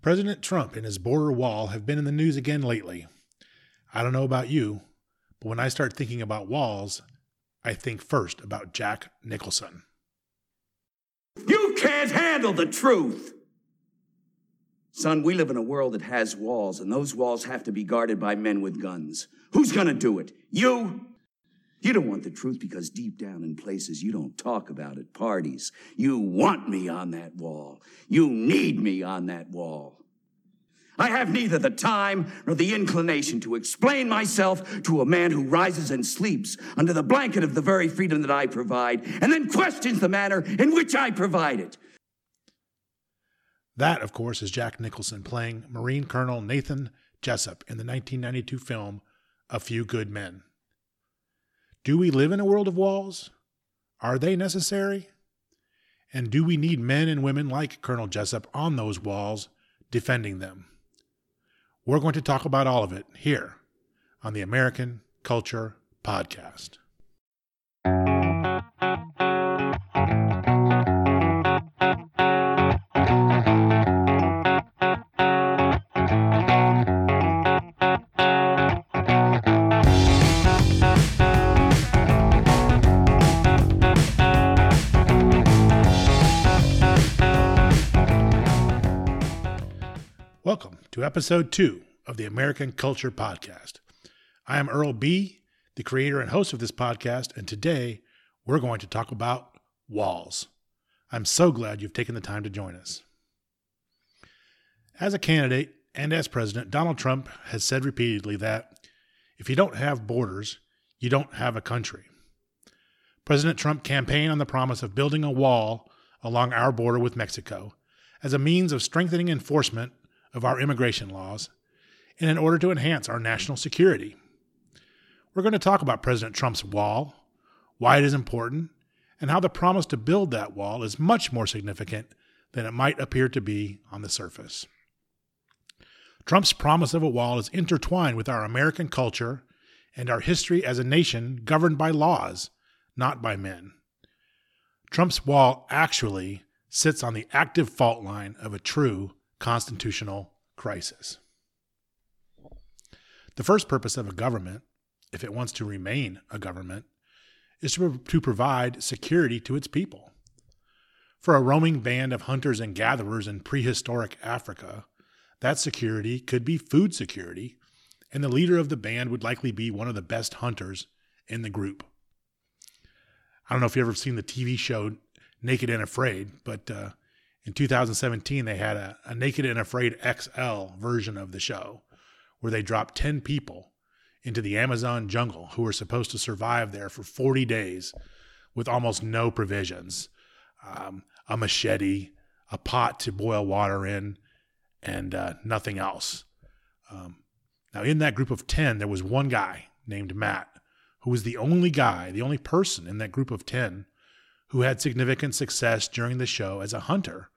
President Trump and his border wall have been in the news again lately. I don't know about you, but when I start thinking about walls, I think first about Jack Nicholson. You can't handle the truth! Son, we live in a world that has walls, and those walls have to be guarded by men with guns. Who's gonna do it? You? You don't want the truth because deep down in places you don't talk about at parties, you want me on that wall. You need me on that wall. I have neither the time nor the inclination to explain myself to a man who rises and sleeps under the blanket of the very freedom that I provide and then questions the manner in which I provide it. That, of course, is Jack Nicholson playing Marine Colonel Nathan Jessup in the 1992 film A Few Good Men. Do we live in a world of walls? Are they necessary? And do we need men and women like Colonel Jessup on those walls defending them? We're going to talk about all of it here on the American Culture Podcast. Episode two of the American Culture Podcast. I am Earl B., the creator and host of this podcast, and today we're going to talk about walls. I'm so glad you've taken the time to join us. As a candidate and as president, Donald Trump has said repeatedly that if you don't have borders, you don't have a country. President Trump campaigned on the promise of building a wall along our border with Mexico as a means of strengthening enforcement of our immigration laws and in order to enhance our national security. We're going to talk about President Trump's wall, why it is important, and how the promise to build that wall is much more significant than it might appear to be on the surface. Trump's promise of a wall is intertwined with our American culture and our history as a nation governed by laws, not by men. Trump's wall actually sits on the active fault line of a true constitutional crisis. The first purpose of a government, if it wants to remain a government, is to, to provide security to its people. For a roaming band of hunters and gatherers in prehistoric Africa, that security could be food security, and the leader of the band would likely be one of the best hunters in the group. I don't know if you've ever seen the TV show Naked and Afraid, but uh, in 2017, they had a, a Naked and Afraid XL version of the show where they dropped 10 people into the Amazon jungle who were supposed to survive there for 40 days with almost no provisions um, a machete, a pot to boil water in, and uh, nothing else. Um, now, in that group of 10, there was one guy named Matt who was the only guy, the only person in that group of 10 who had significant success during the show as a hunter.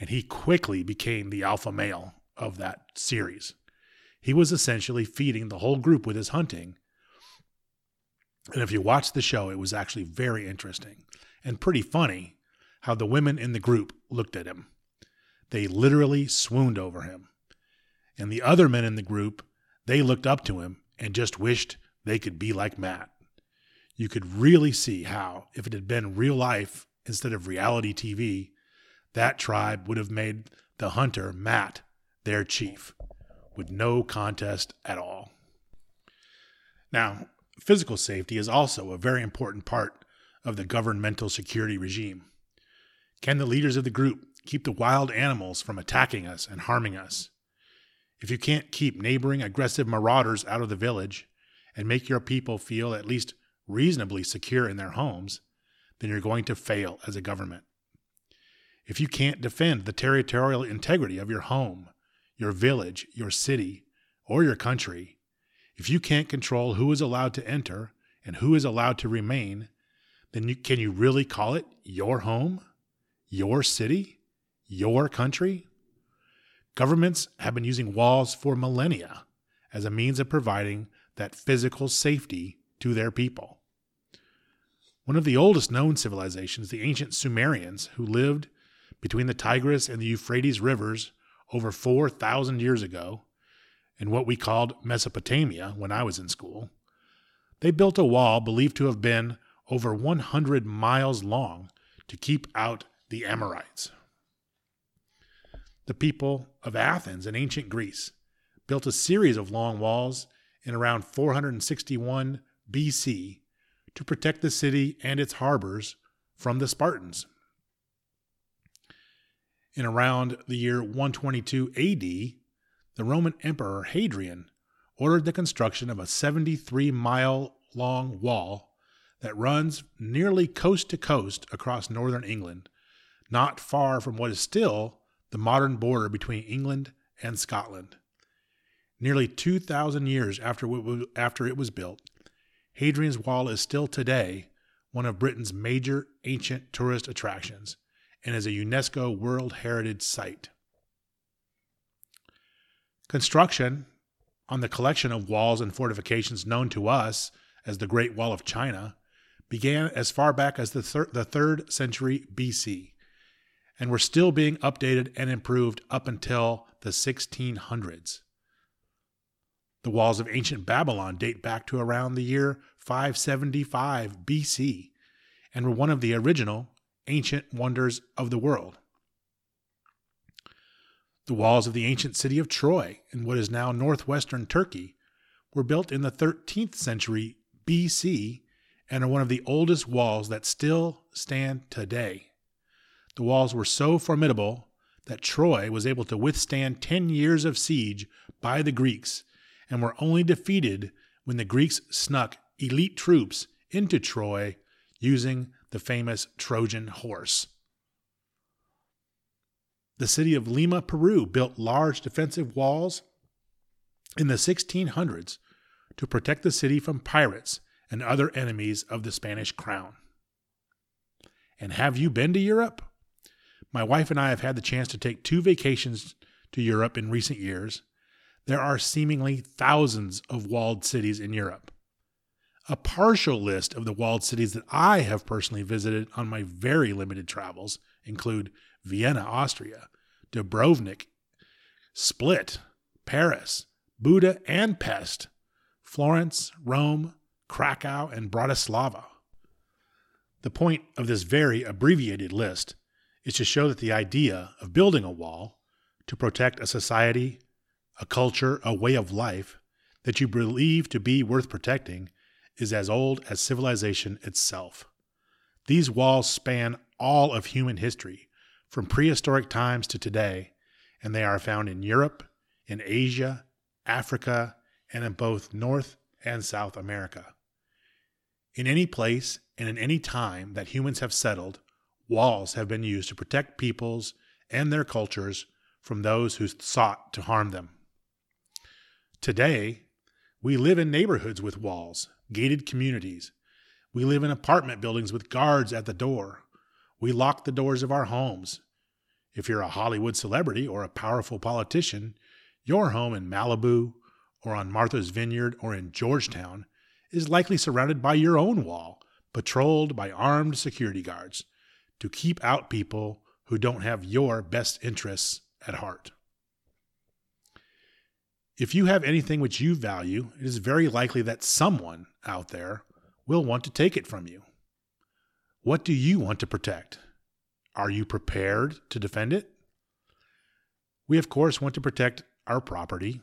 And he quickly became the alpha male of that series. He was essentially feeding the whole group with his hunting. And if you watch the show, it was actually very interesting and pretty funny how the women in the group looked at him. They literally swooned over him. And the other men in the group, they looked up to him and just wished they could be like Matt. You could really see how, if it had been real life instead of reality TV, that tribe would have made the hunter, Matt, their chief with no contest at all. Now, physical safety is also a very important part of the governmental security regime. Can the leaders of the group keep the wild animals from attacking us and harming us? If you can't keep neighboring aggressive marauders out of the village and make your people feel at least reasonably secure in their homes, then you're going to fail as a government. If you can't defend the territorial integrity of your home, your village, your city, or your country, if you can't control who is allowed to enter and who is allowed to remain, then you, can you really call it your home, your city, your country? Governments have been using walls for millennia as a means of providing that physical safety to their people. One of the oldest known civilizations, the ancient Sumerians, who lived between the Tigris and the Euphrates rivers over 4,000 years ago, in what we called Mesopotamia when I was in school, they built a wall believed to have been over 100 miles long to keep out the Amorites. The people of Athens in ancient Greece built a series of long walls in around 461 BC to protect the city and its harbors from the Spartans. In around the year 122 AD, the Roman Emperor Hadrian ordered the construction of a 73 mile long wall that runs nearly coast to coast across northern England, not far from what is still the modern border between England and Scotland. Nearly 2,000 years after it was built, Hadrian's Wall is still today one of Britain's major ancient tourist attractions and is a UNESCO World Heritage Site. Construction on the collection of walls and fortifications known to us as the Great Wall of China began as far back as the, thir- the 3rd century BC and were still being updated and improved up until the 1600s. The walls of ancient Babylon date back to around the year 575 BC and were one of the original ancient wonders of the world. The walls of the ancient city of Troy in what is now northwestern Turkey were built in the 13th century BC and are one of the oldest walls that still stand today. The walls were so formidable that Troy was able to withstand 10 years of siege by the Greeks and were only defeated when the Greeks snuck elite troops into Troy using the famous Trojan horse. The city of Lima, Peru built large defensive walls in the 1600s to protect the city from pirates and other enemies of the Spanish crown. And have you been to Europe? My wife and I have had the chance to take two vacations to Europe in recent years. There are seemingly thousands of walled cities in Europe. A partial list of the walled cities that I have personally visited on my very limited travels include Vienna, Austria, Dubrovnik, Split, Paris, Buda and Pest, Florence, Rome, Krakow, and Bratislava. The point of this very abbreviated list is to show that the idea of building a wall to protect a society, a culture, a way of life that you believe to be worth protecting is as old as civilization itself. These walls span all of human history, from prehistoric times to today, and they are found in Europe, in Asia, Africa, and in both North and South America. In any place and in any time that humans have settled, walls have been used to protect peoples and their cultures from those who sought to harm them. Today, we live in neighborhoods with walls, gated communities. We live in apartment buildings with guards at the door. We lock the doors of our homes. If you're a Hollywood celebrity or a powerful politician, your home in Malibu or on Martha's Vineyard or in Georgetown is likely surrounded by your own wall, patrolled by armed security guards to keep out people who don't have your best interests at heart. If you have anything which you value, it is very likely that someone out there will want to take it from you. What do you want to protect? Are you prepared to defend it? We, of course, want to protect our property.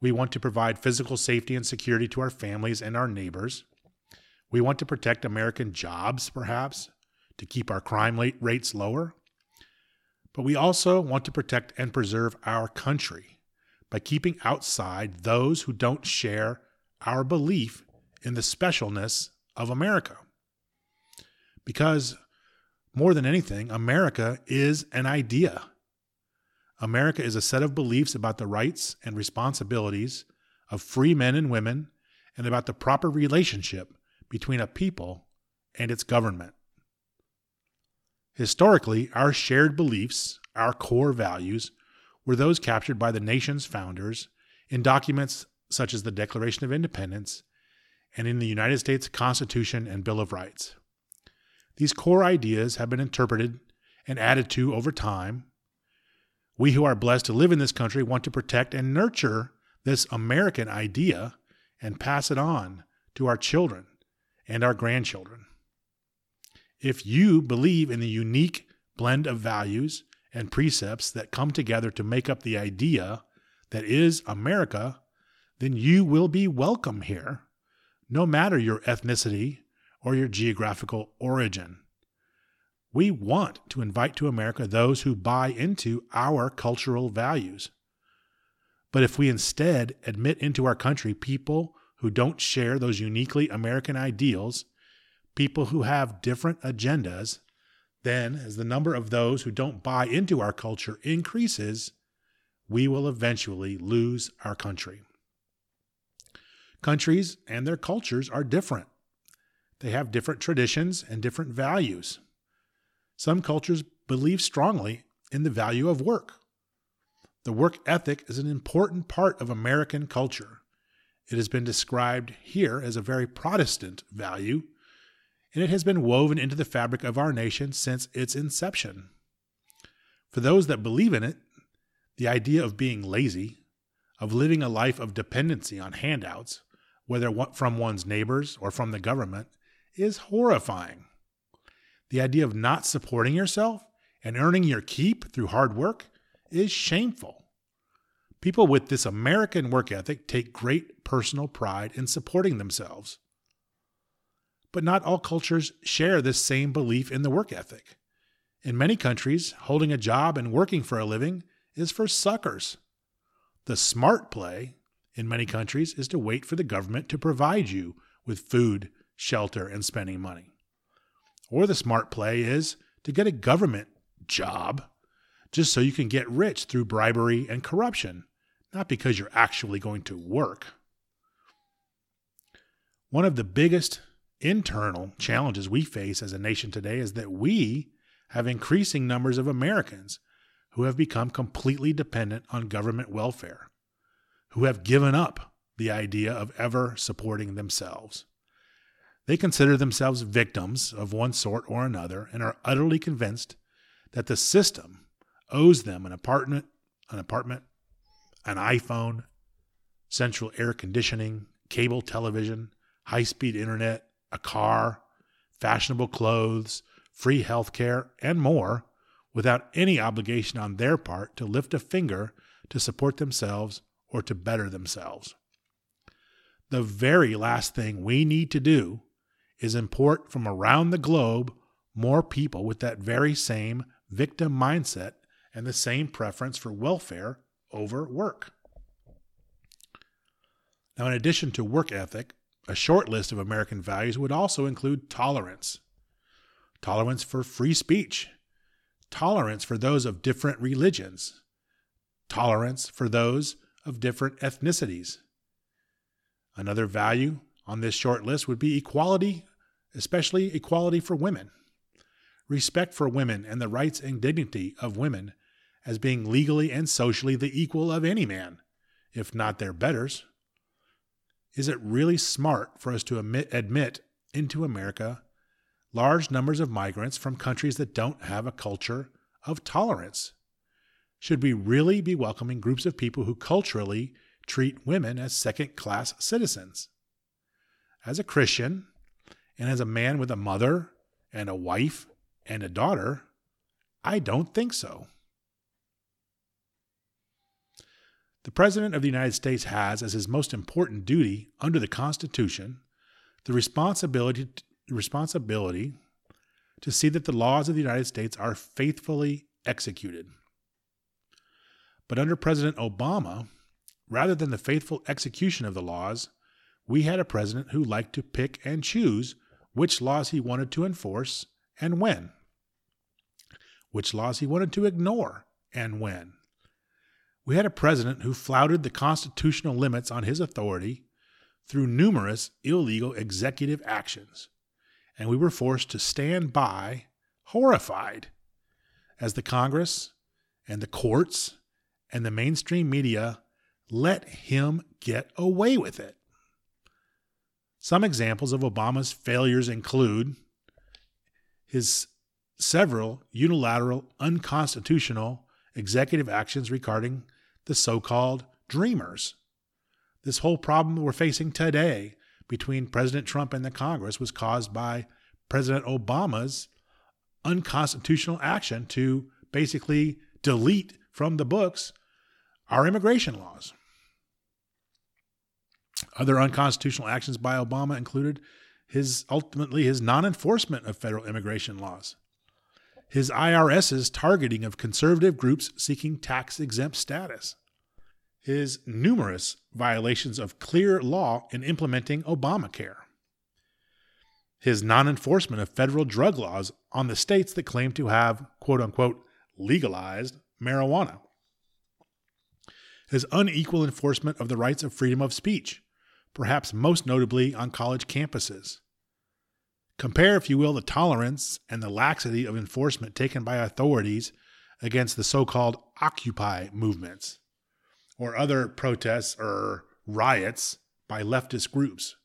We want to provide physical safety and security to our families and our neighbors. We want to protect American jobs, perhaps, to keep our crime rates lower. But we also want to protect and preserve our country by keeping outside those who don't share our belief in the specialness of America. Because more than anything, America is an idea. America is a set of beliefs about the rights and responsibilities of free men and women and about the proper relationship between a people and its government. Historically, our shared beliefs, our core values, were those captured by the nation's founders in documents such as the Declaration of Independence and in the United States Constitution and Bill of Rights. These core ideas have been interpreted and added to over time. We who are blessed to live in this country want to protect and nurture this American idea and pass it on to our children and our grandchildren. If you believe in the unique blend of values and precepts that come together to make up the idea that is America, then you will be welcome here, no matter your ethnicity or your geographical origin. We want to invite to America those who buy into our cultural values. But if we instead admit into our country people who don't share those uniquely American ideals, people who have different agendas, then as the number of those who don't buy into our culture increases, we will eventually lose our country. Countries and their cultures are different. They have different traditions and different values. Some cultures believe strongly in the value of work. The work ethic is an important part of American culture. It has been described here as a very Protestant value, and it has been woven into the fabric of our nation since its inception. For those that believe in it, the idea of being lazy, of living a life of dependency on handouts, whether from one's neighbors or from the government, is horrifying. The idea of not supporting yourself and earning your keep through hard work is shameful. People with this American work ethic take great personal pride in supporting themselves. But not all cultures share this same belief in the work ethic. In many countries, holding a job and working for a living is for suckers. The smart play in many countries is to wait for the government to provide you with food, shelter, and spending money. Or the smart play is to get a government job just so you can get rich through bribery and corruption, not because you're actually going to work. One of the biggest internal challenges we face as a nation today is that we have increasing numbers of Americans who have become completely dependent on government welfare, who have given up the idea of ever supporting themselves. They consider themselves victims of one sort or another and are utterly convinced that the system owes them an apartment, an apartment, an iPhone, central air conditioning, cable television, high-speed internet, a car, fashionable clothes, free health care, and more without any obligation on their part to lift a finger to support themselves or to better themselves. The very last thing we need to do is import from around the globe more people with that very same victim mindset and the same preference for welfare over work. Now, in addition to work ethic, a short list of American values would also include tolerance tolerance for free speech, tolerance for those of different religions, tolerance for those of different ethnicities. Another value on this short list would be equality, especially equality for women. Respect for women and the rights and dignity of women as being legally and socially the equal of any man, if not their betters. Is it really smart for us to admit, admit into America large numbers of migrants from countries that don't have a culture of tolerance? Should we really be welcoming groups of people who culturally treat women as second class citizens? As a Christian, and as a man with a mother and a wife and a daughter, I don't think so. The President of the United States has, as his most important duty under the Constitution, the responsibility, responsibility to see that the laws of the United States are faithfully executed. But under President Obama, rather than the faithful execution of the laws, we had a president who liked to pick and choose which laws he wanted to enforce and when, which laws he wanted to ignore and when. We had a president who flouted the constitutional limits on his authority through numerous illegal executive actions, and we were forced to stand by, horrified, as the Congress and the courts and the mainstream media let him get away with it. Some examples of Obama's failures include his several unilateral, unconstitutional executive actions regarding the so called dreamers. This whole problem we're facing today between President Trump and the Congress was caused by President Obama's unconstitutional action to basically delete from the books our immigration laws. Other unconstitutional actions by Obama included his ultimately his non-enforcement of federal immigration laws, his IRS's targeting of conservative groups seeking tax-exempt status, his numerous violations of clear law in implementing Obamacare, his non-enforcement of federal drug laws on the states that claim to have quote unquote legalized marijuana, his unequal enforcement of the rights of freedom of speech perhaps most notably on college campuses. Compare, if you will, the tolerance and the laxity of enforcement taken by authorities against the so called Occupy movements or other protests or riots by leftist groups.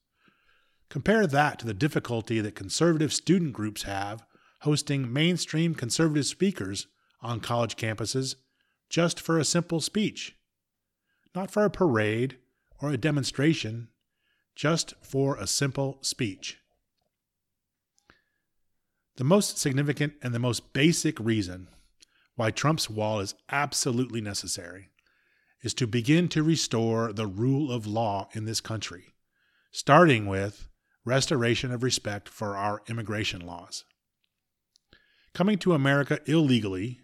Compare that to the difficulty that conservative student groups have hosting mainstream conservative speakers on college campuses just for a simple speech, not for a parade or a demonstration just for a simple speech. The most significant and the most basic reason why Trump's wall is absolutely necessary is to begin to restore the rule of law in this country, starting with restoration of respect for our immigration laws. Coming to America illegally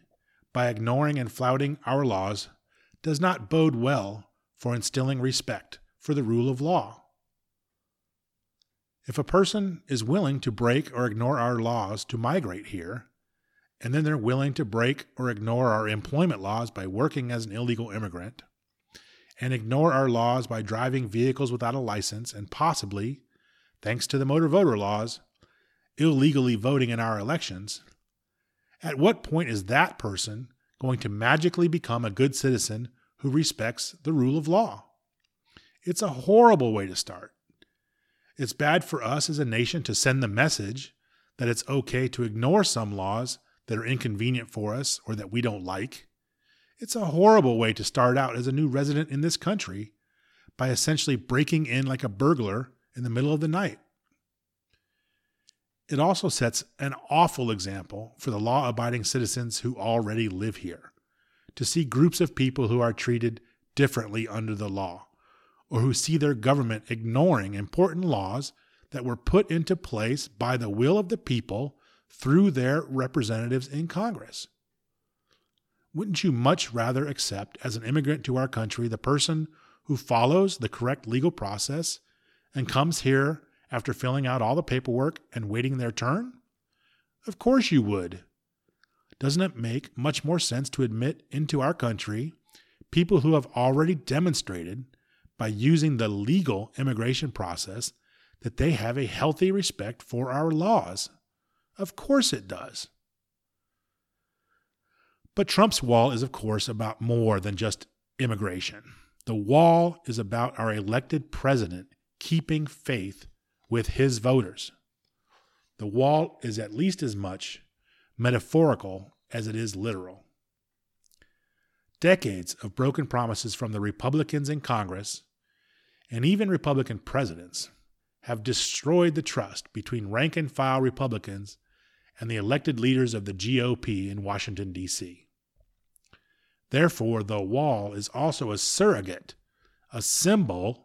by ignoring and flouting our laws does not bode well for instilling respect for the rule of law. If a person is willing to break or ignore our laws to migrate here, and then they're willing to break or ignore our employment laws by working as an illegal immigrant, and ignore our laws by driving vehicles without a license, and possibly, thanks to the motor voter laws, illegally voting in our elections, at what point is that person going to magically become a good citizen who respects the rule of law? It's a horrible way to start. It's bad for us as a nation to send the message that it's okay to ignore some laws that are inconvenient for us or that we don't like. It's a horrible way to start out as a new resident in this country by essentially breaking in like a burglar in the middle of the night. It also sets an awful example for the law abiding citizens who already live here to see groups of people who are treated differently under the law or who see their government ignoring important laws that were put into place by the will of the people through their representatives in Congress. Wouldn't you much rather accept as an immigrant to our country the person who follows the correct legal process and comes here after filling out all the paperwork and waiting their turn? Of course you would. Doesn't it make much more sense to admit into our country people who have already demonstrated by using the legal immigration process that they have a healthy respect for our laws. Of course it does. But Trump's wall is, of course, about more than just immigration. The wall is about our elected president keeping faith with his voters. The wall is at least as much metaphorical as it is literal. Decades of broken promises from the Republicans in Congress and even Republican presidents have destroyed the trust between rank and file Republicans and the elected leaders of the GOP in Washington, D.C. Therefore, the wall is also a surrogate, a symbol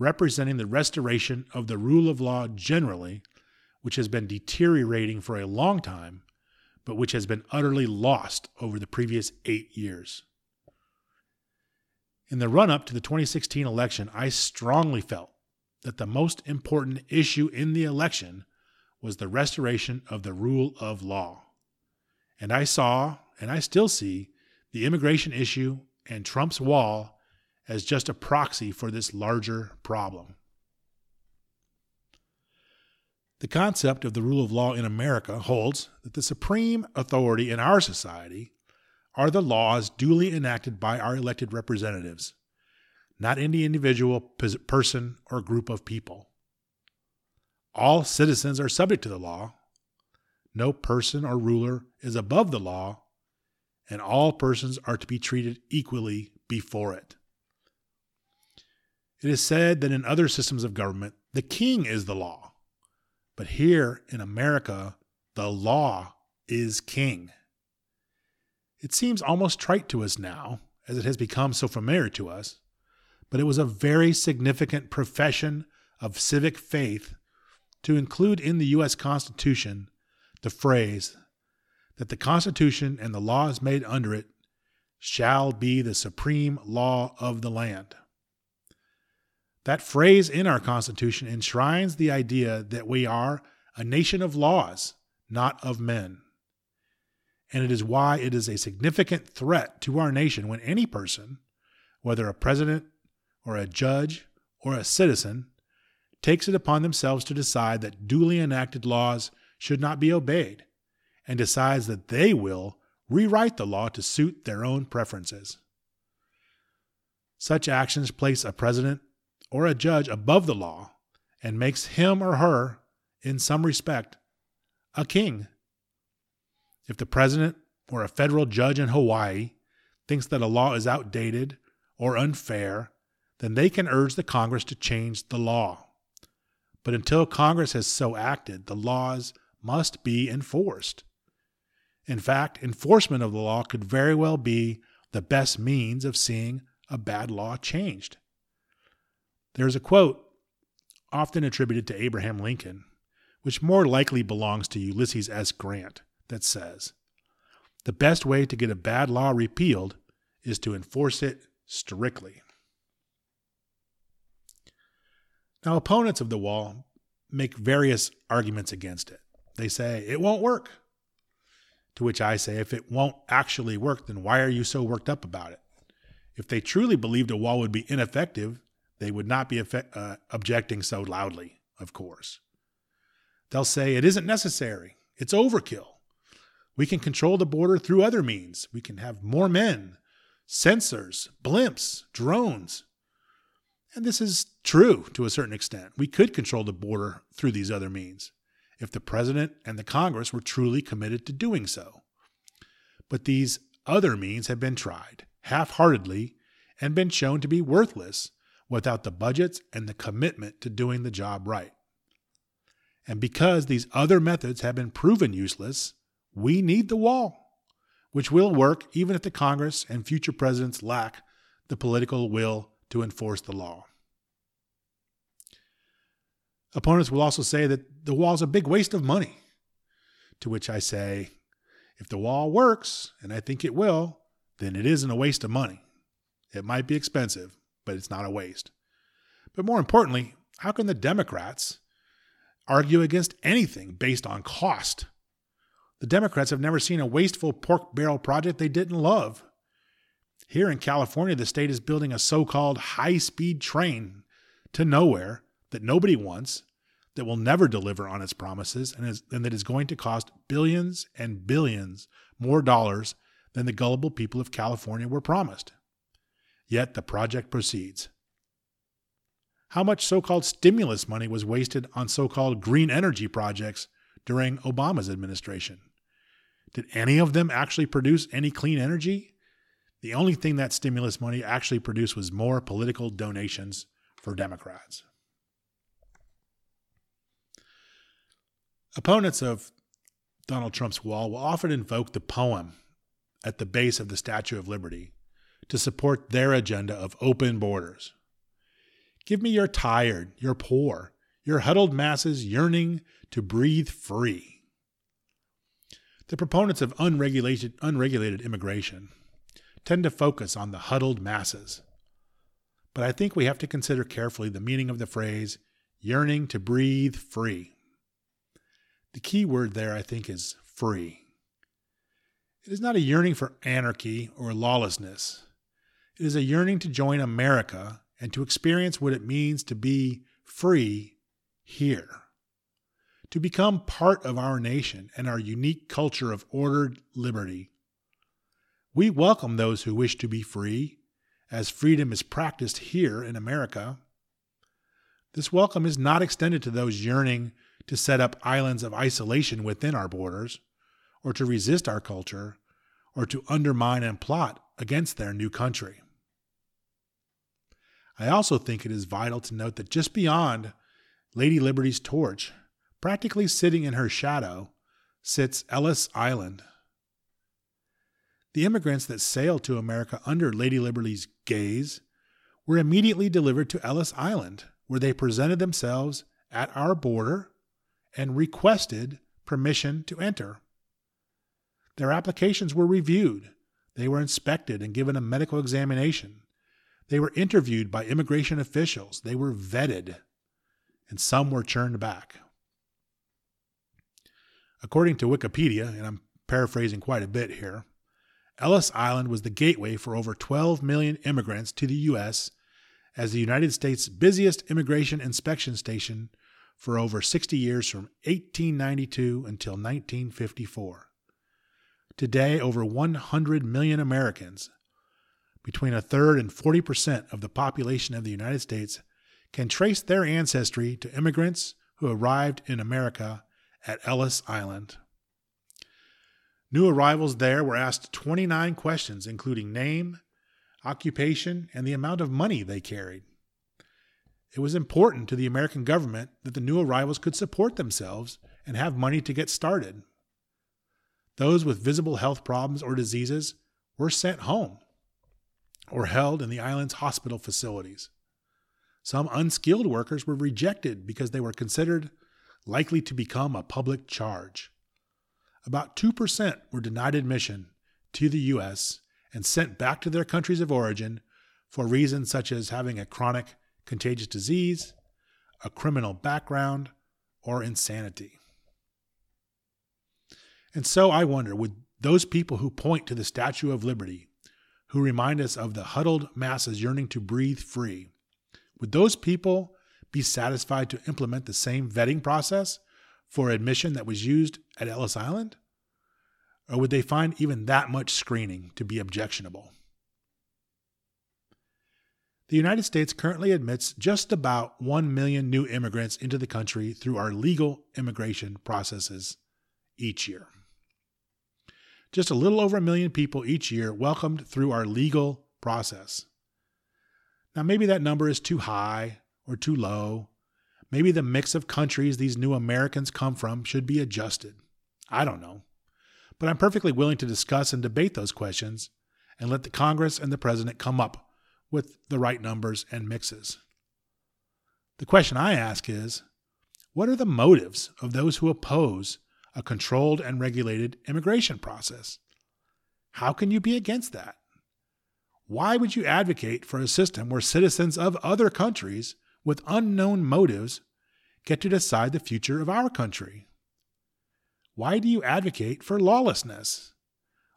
representing the restoration of the rule of law generally, which has been deteriorating for a long time, but which has been utterly lost over the previous eight years. In the run up to the 2016 election, I strongly felt that the most important issue in the election was the restoration of the rule of law. And I saw, and I still see, the immigration issue and Trump's wall as just a proxy for this larger problem. The concept of the rule of law in America holds that the supreme authority in our society are the laws duly enacted by our elected representatives, not any individual person or group of people. All citizens are subject to the law. No person or ruler is above the law, and all persons are to be treated equally before it. It is said that in other systems of government, the king is the law. But here in America, the law is king. It seems almost trite to us now, as it has become so familiar to us, but it was a very significant profession of civic faith to include in the U.S. Constitution the phrase that the Constitution and the laws made under it shall be the supreme law of the land. That phrase in our Constitution enshrines the idea that we are a nation of laws, not of men. And it is why it is a significant threat to our nation when any person, whether a president or a judge or a citizen, takes it upon themselves to decide that duly enacted laws should not be obeyed and decides that they will rewrite the law to suit their own preferences. Such actions place a president or a judge above the law and makes him or her, in some respect, a king. If the president or a federal judge in Hawaii thinks that a law is outdated or unfair, then they can urge the Congress to change the law. But until Congress has so acted, the laws must be enforced. In fact, enforcement of the law could very well be the best means of seeing a bad law changed. There's a quote often attributed to Abraham Lincoln, which more likely belongs to Ulysses S. Grant, that says, The best way to get a bad law repealed is to enforce it strictly. Now, opponents of the wall make various arguments against it. They say, it won't work. To which I say, if it won't actually work, then why are you so worked up about it? If they truly believed a wall would be ineffective, they would not be effect, uh, objecting so loudly, of course. They'll say it isn't necessary, it's overkill. We can control the border through other means. We can have more men, sensors, blimps, drones. And this is true to a certain extent. We could control the border through these other means if the president and the Congress were truly committed to doing so. But these other means have been tried half heartedly and been shown to be worthless without the budgets and the commitment to doing the job right. And because these other methods have been proven useless, we need the wall, which will work even if the Congress and future presidents lack the political will to enforce the law. Opponents will also say that the wall is a big waste of money. To which I say, if the wall works, and I think it will, then it isn't a waste of money. It might be expensive, but it's not a waste. But more importantly, how can the Democrats argue against anything based on cost? The Democrats have never seen a wasteful pork barrel project they didn't love. Here in California, the state is building a so called high speed train to nowhere that nobody wants, that will never deliver on its promises, and, is, and that is going to cost billions and billions more dollars than the gullible people of California were promised. Yet the project proceeds. How much so called stimulus money was wasted on so called green energy projects during Obama's administration? Did any of them actually produce any clean energy? The only thing that stimulus money actually produced was more political donations for Democrats. Opponents of Donald Trump's wall will often invoke the poem at the base of the Statue of Liberty to support their agenda of open borders. Give me your tired, your poor, your huddled masses yearning to breathe free. The proponents of unregulated, unregulated immigration tend to focus on the huddled masses. But I think we have to consider carefully the meaning of the phrase yearning to breathe free. The key word there, I think, is free. It is not a yearning for anarchy or lawlessness. It is a yearning to join America and to experience what it means to be free here. To become part of our nation and our unique culture of ordered liberty. We welcome those who wish to be free, as freedom is practiced here in America. This welcome is not extended to those yearning to set up islands of isolation within our borders, or to resist our culture, or to undermine and plot against their new country. I also think it is vital to note that just beyond Lady Liberty's torch, practically sitting in her shadow, sits Ellis Island. The immigrants that sailed to America under Lady Liberty's gaze were immediately delivered to Ellis Island, where they presented themselves at our border and requested permission to enter. Their applications were reviewed, they were inspected and given a medical examination. They were interviewed by immigration officials, they were vetted, and some were churned back. According to Wikipedia, and I'm paraphrasing quite a bit here, Ellis Island was the gateway for over 12 million immigrants to the U.S. as the United States' busiest immigration inspection station for over 60 years from 1892 until 1954. Today, over 100 million Americans, between a third and 40% of the population of the United States, can trace their ancestry to immigrants who arrived in America at Ellis Island. New arrivals there were asked 29 questions, including name, occupation, and the amount of money they carried. It was important to the American government that the new arrivals could support themselves and have money to get started. Those with visible health problems or diseases were sent home or held in the island's hospital facilities. Some unskilled workers were rejected because they were considered likely to become a public charge. About 2% were denied admission to the U.S. and sent back to their countries of origin for reasons such as having a chronic contagious disease, a criminal background, or insanity. And so I wonder would those people who point to the Statue of Liberty, who remind us of the huddled masses yearning to breathe free, would those people be satisfied to implement the same vetting process for admission that was used at Ellis Island? Or would they find even that much screening to be objectionable? The United States currently admits just about 1 million new immigrants into the country through our legal immigration processes each year. Just a little over a million people each year welcomed through our legal process. Now, maybe that number is too high or too low. Maybe the mix of countries these new Americans come from should be adjusted. I don't know. But I'm perfectly willing to discuss and debate those questions and let the Congress and the President come up with the right numbers and mixes. The question I ask is what are the motives of those who oppose a controlled and regulated immigration process? How can you be against that? Why would you advocate for a system where citizens of other countries with unknown motives get to decide the future of our country? Why do you advocate for lawlessness?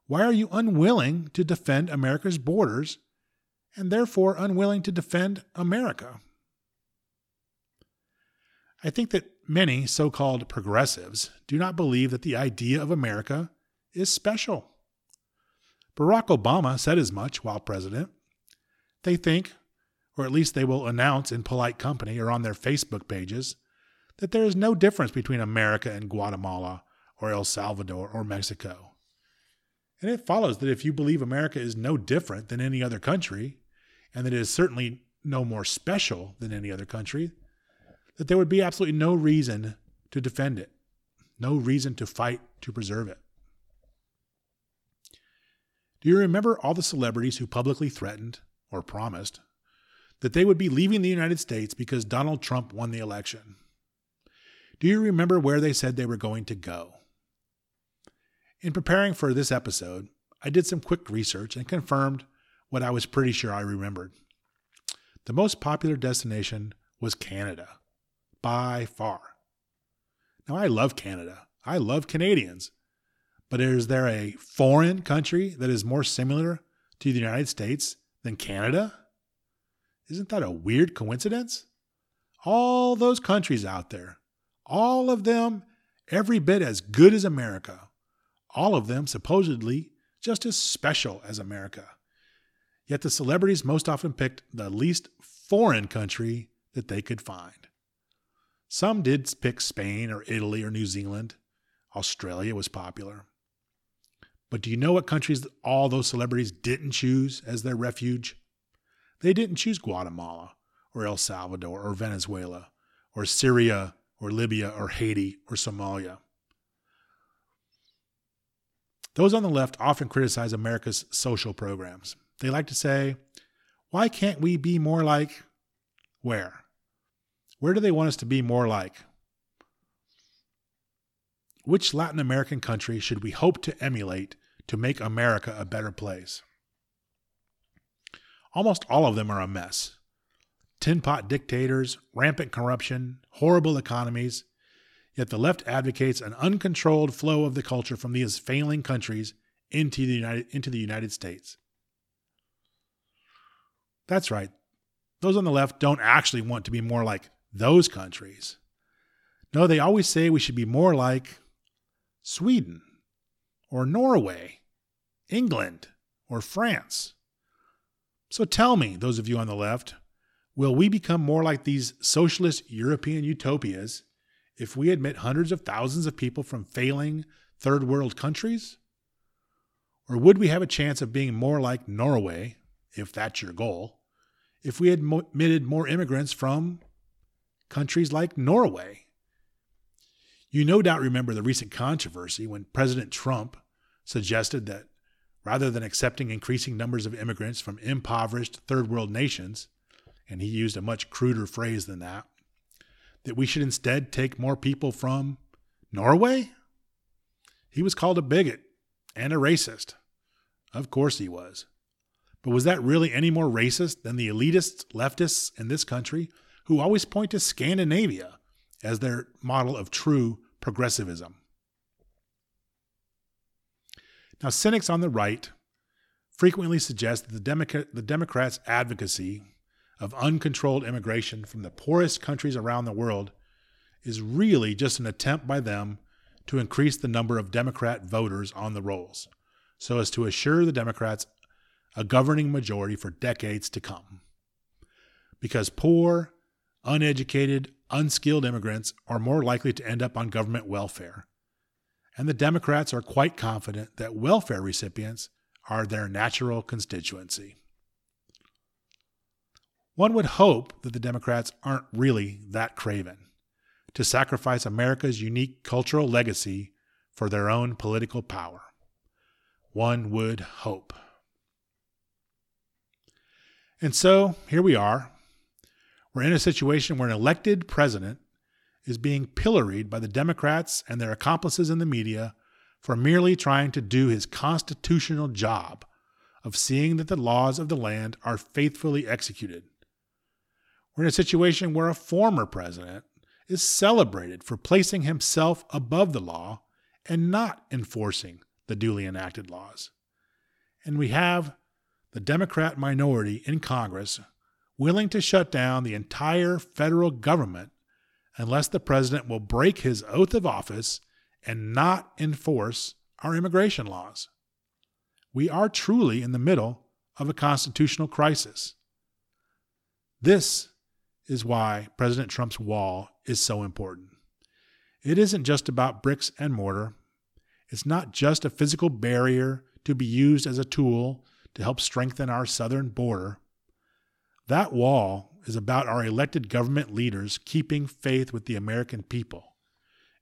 Why are you unwilling to defend America's borders and therefore unwilling to defend America? I think that many so called progressives do not believe that the idea of America is special. Barack Obama said as much while president. They think or at least they will announce in polite company or on their Facebook pages, that there is no difference between America and Guatemala or El Salvador or Mexico. And it follows that if you believe America is no different than any other country, and that it is certainly no more special than any other country, that there would be absolutely no reason to defend it, no reason to fight to preserve it. Do you remember all the celebrities who publicly threatened or promised that they would be leaving the United States because Donald Trump won the election. Do you remember where they said they were going to go? In preparing for this episode, I did some quick research and confirmed what I was pretty sure I remembered. The most popular destination was Canada, by far. Now, I love Canada. I love Canadians. But is there a foreign country that is more similar to the United States than Canada? Isn't that a weird coincidence? All those countries out there, all of them every bit as good as America, all of them supposedly just as special as America. Yet the celebrities most often picked the least foreign country that they could find. Some did pick Spain or Italy or New Zealand. Australia was popular. But do you know what countries all those celebrities didn't choose as their refuge? They didn't choose Guatemala or El Salvador or Venezuela or Syria or Libya or Haiti or Somalia. Those on the left often criticize America's social programs. They like to say, why can't we be more like where? Where do they want us to be more like? Which Latin American country should we hope to emulate to make America a better place? Almost all of them are a mess. Tin pot dictators, rampant corruption, horrible economies, Yet the left advocates an uncontrolled flow of the culture from these failing countries into the United, into the United States. That's right. Those on the left don't actually want to be more like those countries. No, they always say we should be more like Sweden or Norway, England or France. So tell me, those of you on the left, will we become more like these socialist European utopias if we admit hundreds of thousands of people from failing third world countries? Or would we have a chance of being more like Norway, if that's your goal, if we admitted more immigrants from countries like Norway? You no doubt remember the recent controversy when President Trump suggested that rather than accepting increasing numbers of immigrants from impoverished third world nations, and he used a much cruder phrase than that, that we should instead take more people from Norway? He was called a bigot and a racist. Of course he was. But was that really any more racist than the elitists, leftists in this country who always point to Scandinavia as their model of true progressivism? Now, cynics on the right frequently suggest that the, the Democrats' advocacy of uncontrolled immigration from the poorest countries around the world is really just an attempt by them to increase the number of Democrat voters on the rolls so as to assure the Democrats a governing majority for decades to come. Because poor, uneducated, unskilled immigrants are more likely to end up on government welfare. And the Democrats are quite confident that welfare recipients are their natural constituency. One would hope that the Democrats aren't really that craven to sacrifice America's unique cultural legacy for their own political power. One would hope. And so here we are. We're in a situation where an elected president is being pilloried by the Democrats and their accomplices in the media for merely trying to do his constitutional job of seeing that the laws of the land are faithfully executed. We're in a situation where a former president is celebrated for placing himself above the law and not enforcing the duly enacted laws. And we have the Democrat minority in Congress willing to shut down the entire federal government unless the president will break his oath of office and not enforce our immigration laws. We are truly in the middle of a constitutional crisis. This is why President Trump's wall is so important. It isn't just about bricks and mortar. It's not just a physical barrier to be used as a tool to help strengthen our southern border. That wall is about our elected government leaders keeping faith with the American people.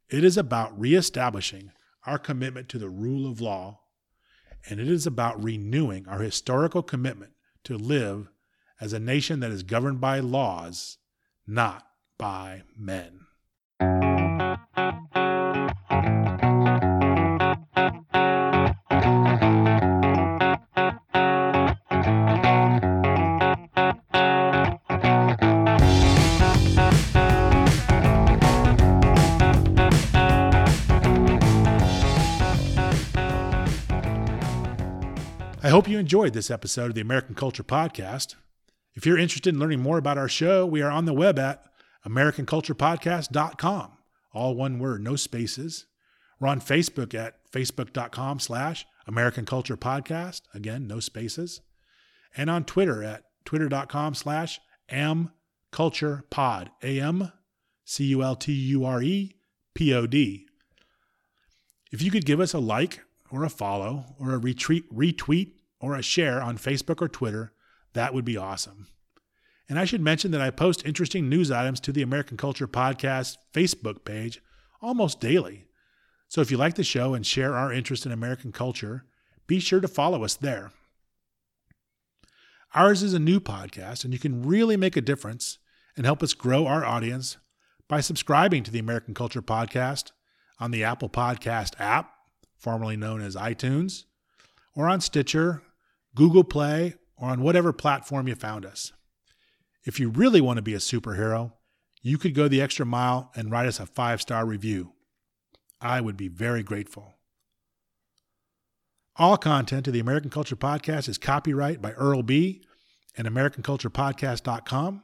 It is about reestablishing our commitment to the rule of law, and it is about renewing our historical commitment to live as a nation that is governed by laws, not by men. Hope you enjoyed this episode of the American Culture Podcast. If you're interested in learning more about our show, we are on the web at AmericanCulturePodcast.com. All one word, no spaces. We're on Facebook at Facebook.com slash American Culture Podcast. Again, no spaces. And on Twitter at Twitter.com slash AmCulturePod. A-M C-U-L-T-U-R-E P-O-D. If you could give us a like or a follow or a retweet, retweet or a share on Facebook or Twitter, that would be awesome. And I should mention that I post interesting news items to the American Culture Podcast Facebook page almost daily. So if you like the show and share our interest in American culture, be sure to follow us there. Ours is a new podcast, and you can really make a difference and help us grow our audience by subscribing to the American Culture Podcast on the Apple Podcast app, formerly known as iTunes, or on Stitcher, Google Play, or on whatever platform you found us. If you really want to be a superhero, you could go the extra mile and write us a five star review. I would be very grateful. All content of the American Culture Podcast is copyright by Earl B. and AmericanCulturePodcast.com.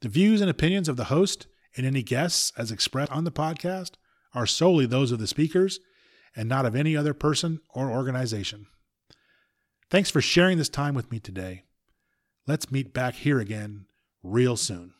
The views and opinions of the host and any guests as expressed on the podcast are solely those of the speakers and not of any other person or organization. Thanks for sharing this time with me today. Let's meet back here again real soon.